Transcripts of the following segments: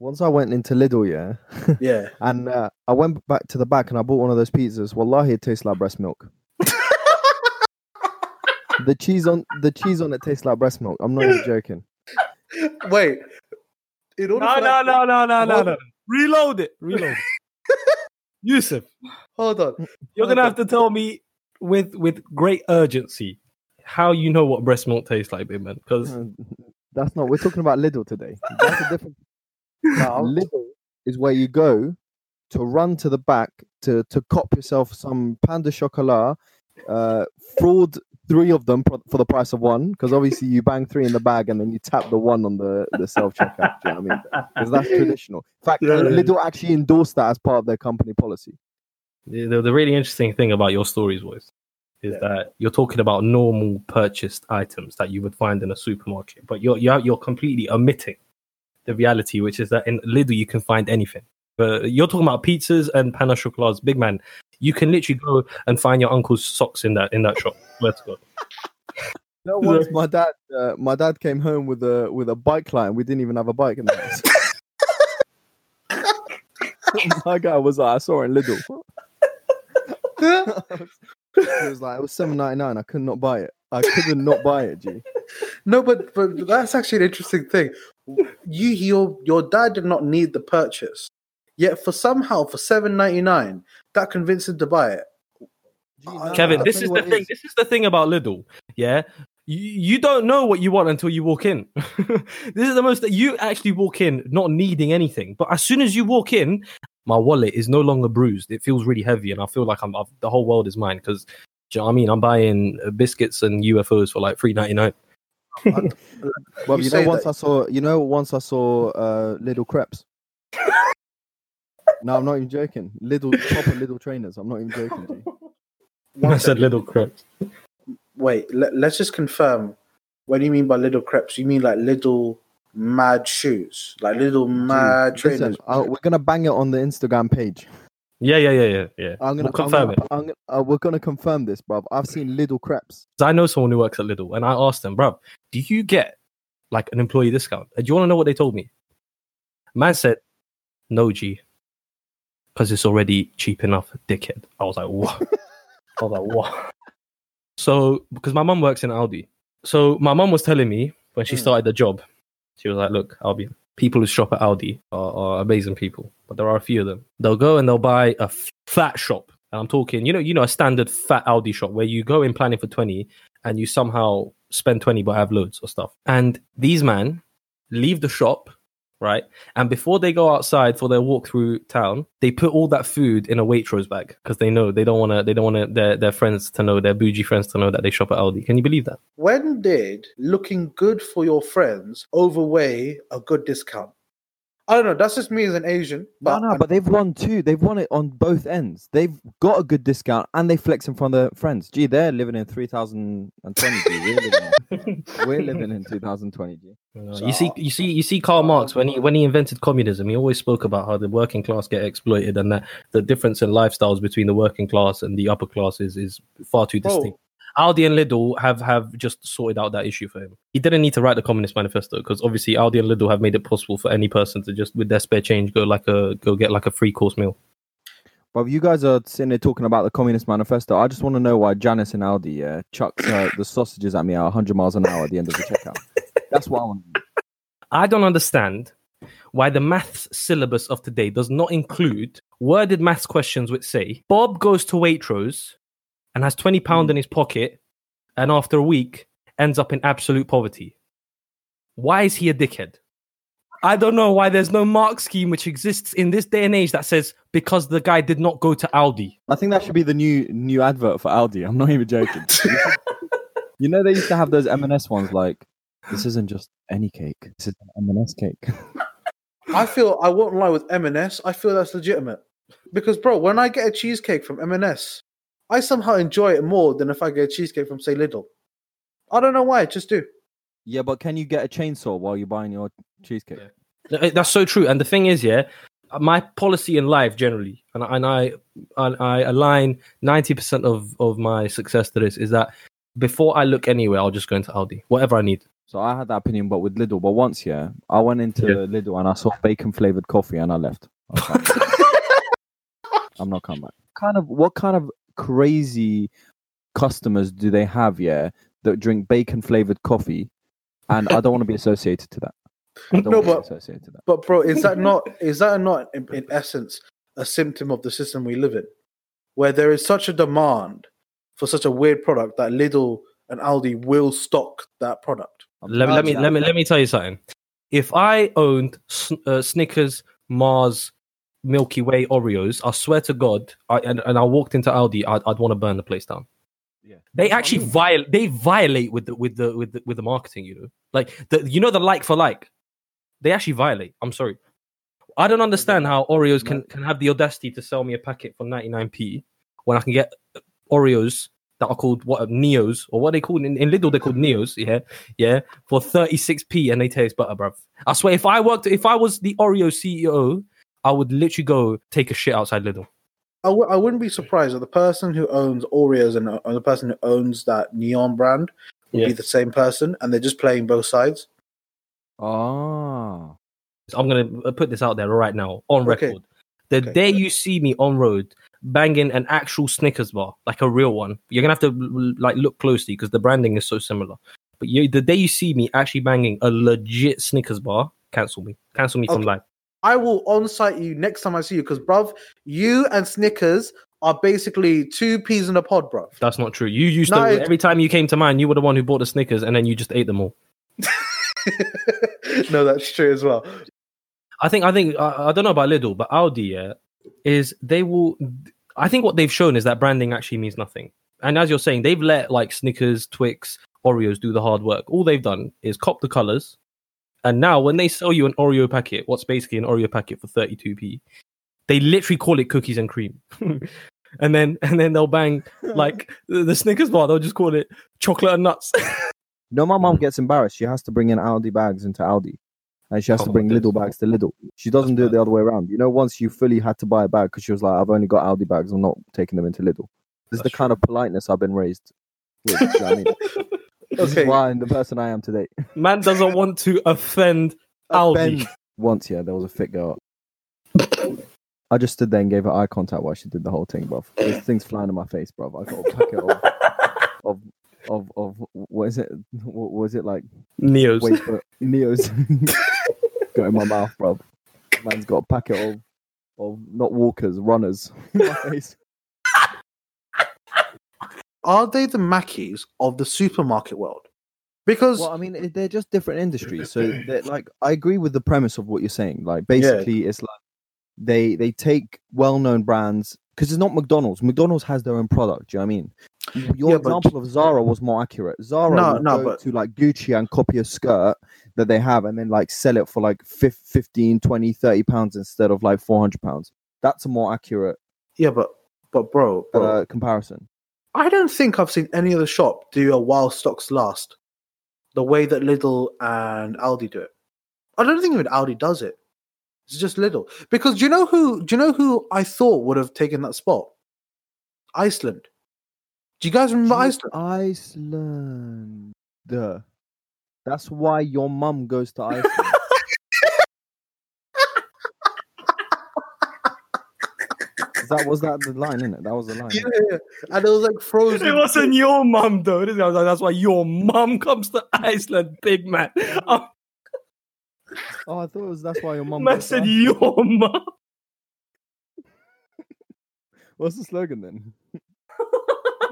Once I went into Lidl, yeah, Yeah. and uh, I went back to the back and I bought one of those pizzas. Wallahi, it tastes like breast milk. the cheese on the cheese on it tastes like breast milk. I'm not even joking. Wait. In order No, for no, that- no, no, no, no, Hold no. Reload it. Reload it. Yusuf, Hold on. you're Hold gonna on. have to tell me with with great urgency how you know what breast milk tastes like, big man. Because Uh, That's not. We're talking about Lidl today. That's a different. No. Lidl is where you go to run to the back to to cop yourself some pain de chocolat, uh, fraud three of them pro- for the price of one. Because obviously you bang three in the bag and then you tap the one on the the self checkout. Do you know what I mean? Because that's traditional. In fact, Yeah. Lidl actually endorsed that as part of their company policy. the, the, the really interesting thing about your stories was is Yeah. that you're talking about normal purchased items that you would find in a supermarket, but you're you're, you're completely omitting the reality, which is that in Lidl you can find anything. But you're talking about pizzas and pain au chocolats, big man. You can literally go and find your uncle's socks in that in that shop. Let's go. No, once my dad, uh, my dad came home with a with a bike line. We didn't even have a bike in the house. my guy was like, I saw it in Lidl. he was like, it was seven ninety nine. I could not buy it. I couldn't not buy it. G. No, but but that's actually an interesting thing. You your your dad did not need the purchase, yet for somehow for seven ninety nine that convinced him to buy it. no, Kevin, I'll this is the thing. is. This is the thing about Lidl. Yeah. You, you don't know what you want until you walk in. this is the most that you actually walk in not needing anything. But as soon as you walk in, my wallet is no longer bruised. It feels really heavy, and I feel like I'm I've, the whole world is mine. Because, do you know what I mean? I'm buying uh, biscuits and UFOs for like three ninety nine. Well, You you, know, once that- I saw, you know, once I saw uh, little crepes. no, I'm not even joking. Little proper little trainers. I'm not even joking. G. One I said little crap. Wait, let, let's just confirm. What do you mean by little crepes? You mean like little mad shoes, like little mad G, trainers? listen, I, we're gonna bang it on the Instagram page. Yeah, yeah, yeah, yeah, yeah. I'm gonna we'll confirm I'm gonna, I'm gonna, uh, we're gonna confirm this, bruv. I've seen little crepes. I know someone who works at Lidl, and I asked them, bro, do you get like an employee discount? And do you want to know what they told me? Man said, no, G, because it's already cheap enough, dickhead. I was like, what? I was like, what? So, because my mum works in Aldi. So, my mum was telling me when she Mm. started the job, she was like, look, Aldi, people who shop at Aldi are, are amazing people, but there are a few of them. They'll go and they'll buy a fat shop. And I'm talking, you know, you know, a standard fat Aldi shop where you go in planning for 20 and you somehow spend 20 but have loads of stuff. And these men leave the shop, right? And before they go outside for their walk through town, they put all that food in a Waitrose bag because they know they don't want to, they don't want their, their friends to know, their bougie friends to know that they shop at Aldi. Can you believe that? When did looking good for your friends overweigh a good discount? I don't know. That's just me as an Asian. No, no, but they've won too. They've won it on both ends. They've got a good discount and they flex in front of their friends. Gee, they're living in 3020. We're living in, we're living in 2020. G. Uh, you see, you see, you see, Karl Marx when he when he invented communism, he always spoke about how the working class get exploited and that the difference in lifestyles between the working class and the upper class is, is far too Bro. distinct. Aldi and Lidl have have just sorted out that issue for him. He didn't need to write the Communist Manifesto because obviously Aldi and Lidl have made it possible for any person to just with their spare change go like a go get like a free course meal. But you guys are sitting there talking about the Communist Manifesto. I just want to know why Janice and Aldi yeah, chucks uh, the sausages at me at 100 miles an hour at the end of the checkout. That's what I want. I don't understand why the maths syllabus of today does not include worded maths questions which say Bob goes to Waitrose and has 20 pound mm. in his pocket and after a week ends up in absolute poverty. Why is he a dickhead? I don't know why there's no mark scheme which exists in this day and age that says because the guy did not go to Aldi. I think that should be the new new advert for Aldi. I'm not even joking. you know they used to have those M&S ones like this isn't just any cake. This is an M&S cake. I feel I won't lie with M&S. I feel that's legitimate because, bro, when I get a cheesecake from M&S, I somehow enjoy it more than if I get a cheesecake from say Lidl. I don't know why. I just do. yeah, but can you get a chainsaw while you're buying your cheesecake? Uh, That's so true. And the thing is, yeah, my policy in life generally, and, I- and I, and I align ninety percent of of my success to this is that before I look anywhere, I'll just go into Aldi, whatever I need. So I had that opinion, but with Lidl. But once, yeah, I went into Yeah. Lidl and I saw bacon flavored coffee, and I left. I I'm not coming back. Kind of what kind of crazy customers do they have? Yeah, that drink bacon flavored coffee, and I don't want to be associated to that. No, but- associated to that. But bro, is that not is that not in, in essence a symptom of the system we live in, where there is such a demand for such a weird product that Lidl and Aldi will stock that product? I'm let, let me let me let me tell you something. If I owned Sn- uh, Snickers, Mars, Milky Way, Oreos, I swear to God, I, and, and I walked into Aldi, I'd, I'd want to burn the place down. Yeah. They That's what I actually mean. violate. They violate with the with the with the, with the marketing. You know, like the you know the like for like. They actually violate. I'm sorry. I don't understand how Oreos can, can have the audacity to sell me a packet for 99p when I can get Oreos that are called what Neos or what they called in, in Lidl they're called Neos, yeah, yeah, for 36p and they taste butter, bruv. I swear, if I worked, if I was the Oreo CEO, I would literally go take a shit outside Lidl. I w- I wouldn't be surprised if the person who owns Oreos and, uh, and the person who owns that neon brand would Yeah. be the same person, and they're just playing both sides. Ah, I'm gonna put this out there right now on Okay. record. The Okay. day you see me on road banging an actual Snickers bar, like a real one, you're gonna have to like look closely because the branding is so similar. But you, the day you see me actually banging a legit Snickers bar, cancel me, cancel me from life. I will on-site you next time I see you because, bruv, you and Snickers are basically two peas in a pod, bruv. That's not true. You used No, to every time you came to mine, you were the one who bought the Snickers, and then you just ate them all. no, that's true as well. I think I think I, I don't know about Lidl, but Aldi yeah, is they will. I think what they've shown is that branding actually means nothing. And as you're saying, they've let like Snickers, Twix, Oreos do the hard work. All they've done is cop the colors, and now when they sell you an Oreo packet, what's basically an Oreo packet for 32p, they literally call it cookies and cream. and then and then they'll bang like the, the Snickers bar. They'll just call it chocolate and nuts. no, my mom gets embarrassed. She has to bring in Aldi bags into Aldi, and she has Oh, to bring Lidl bags to Lidl. She doesn't do it the other way around. You know, once you fully had to buy a bag because she was like, "I've only got Aldi bags. I'm not taking them into Lidl." This is the That's kind of politeness I've been raised with. you know I mean? This Okay. is why I'm the person I am today. Man doesn't want to offend Aldi. Once, yeah, there was a fit girl. I just stood there and gave her eye contact while she did the whole thing, bro. There's things flying in my face, bro. I got a packet of, of, of, of, what is it? What was it like? Neos. Wait for Neos. got in my mouth, bro. Man's got a packet of, of not walkers, runners in my face. Are they the Mackies of the supermarket world? Because Well, I mean, they're just different industries. So, they're like, I agree with the premise of what you're saying. Like, basically, it's like they they take well-known brands because it's not McDonald's. McDonald's has their own product. Do you know what I mean? Your Yeah, but- example of Zara was more accurate. Zara No, will no, go but- to like Gucci and copy a skirt that they have and then like sell it for like fif- 15, 20, 30 pounds instead of like 400 pounds. That's a more accurate yeah, but but bro, bro uh, comparison. I don't think I've seen any other shop do a while stocks last the way that Lidl and Aldi do it. I don't think even Aldi does it. It's just Lidl. Because do you know who do you know who I thought would have taken that spot? Iceland. Do you guys remember Iceland? Iceland. That's why your mum goes to Iceland. That was that the line in it? That was the line. Yeah, yeah. and it was like frozen. It wasn't your mum though. I was like, That's why your mum comes to Iceland, big man. Oh, Oh, I thought it was that's why your mum. man said Iceland. your mum. What's the slogan then?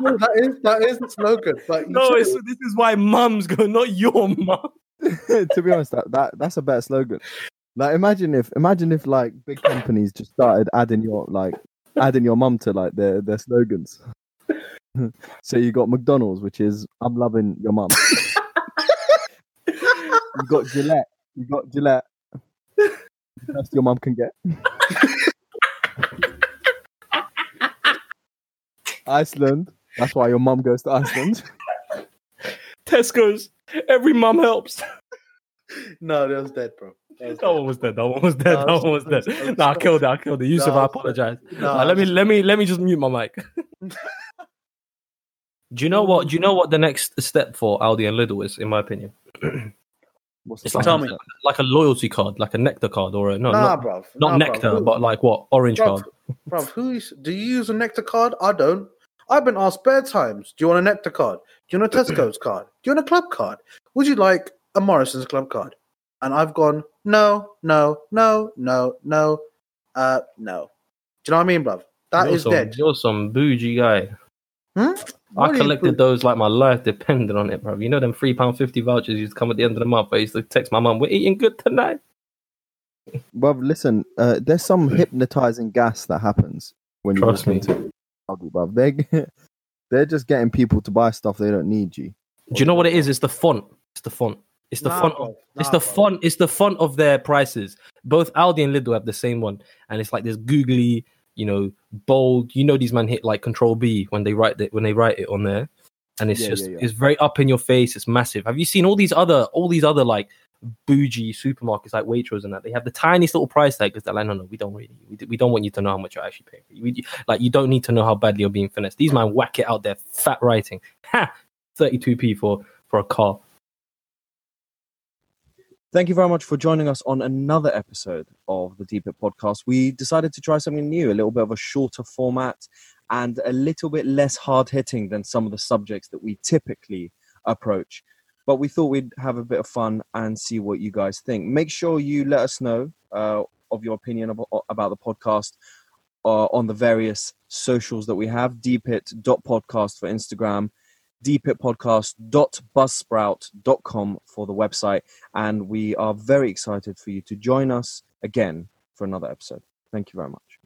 No, that is that is the slogan. But No, it's, this is why mums go, not your mum. to be honest, that, that that's a better slogan. Like imagine if imagine if like big companies just started adding your like adding your mum to like their their slogans. so you got McDonald's, which is I'm loving your mum. you got Gillette. You got Gillette. The best your mum can get. Iceland. That's why your mum goes to Iceland. Tesco's. Every mum helps. no, that was dead, bro. That one was dead. That one was dead. No, that one was dead. I'm Nah, I killed it. I killed it. Yusuf, No, I apologize. No, let me let me let me just mute my mic. Do you know what? Do you know what the next step for Aldi and Lidl is? In my opinion, What's it's like, Tell me. like a loyalty card, like a nectar card, or a no, nah, not, bruv. not nah, nectar, bruv. But like what orange bruv, card. bruv, who is, do you use a nectar card? I don't. I've been asked bare times. Do you want a nectar card? Do you want a Tesco's card? Do you want a club card? Would you like a Morrison's club card? And I've gone no, no, no, no, no, uh, no. Do you know what I mean, bruv? That you're is some, dead. You're some bougie guy. Hmm? I are you collected those like my life depended on it, bro. You know them three pound fifty vouchers used to come at the end of the month. I used to text my mum, "We're eating good tonight." Bruv, listen, uh, there's some hypnotizing gas that happens when you Trust walk me. into Aldi, bruv. They they're just getting people to buy stuff they don't need. you. Do you know what it is? It's the font. It's the font. It's the Nah, font. Of, it's the bruv. font. It's the font of their prices. Both Aldi and Lidl have the same one, and it's like this googly, you know, bold. You know, these men hit like Control B when they write it when they write it on there, and it's Yeah, just yeah, yeah. it's very up in your face. It's massive. Have you seen all these other all these other like bougie supermarkets like Waitrose and that? They have the tiniest little price tag because they're like, no, no, we don't really, we, we don't want you to know how much you're actually paying. We, like, you don't need to know how badly you're being finessed. These men whack it out there, fat writing, ha, thirty two p for for a car. Thank you very much for joining us on another episode of the Deep It podcast. We decided to try something new, a little bit of a shorter format and a little bit less hard hitting than some of the subjects that we typically approach. But we thought we'd have a bit of fun and see what you guys think. Make sure you let us know uh, of your opinion about, about the podcast uh, on the various socials that we have deepit.podcast for Instagram, deepitpodcast.buzzsprout.com for the website and we are very excited for you to join us again for another episode. Thank you very much.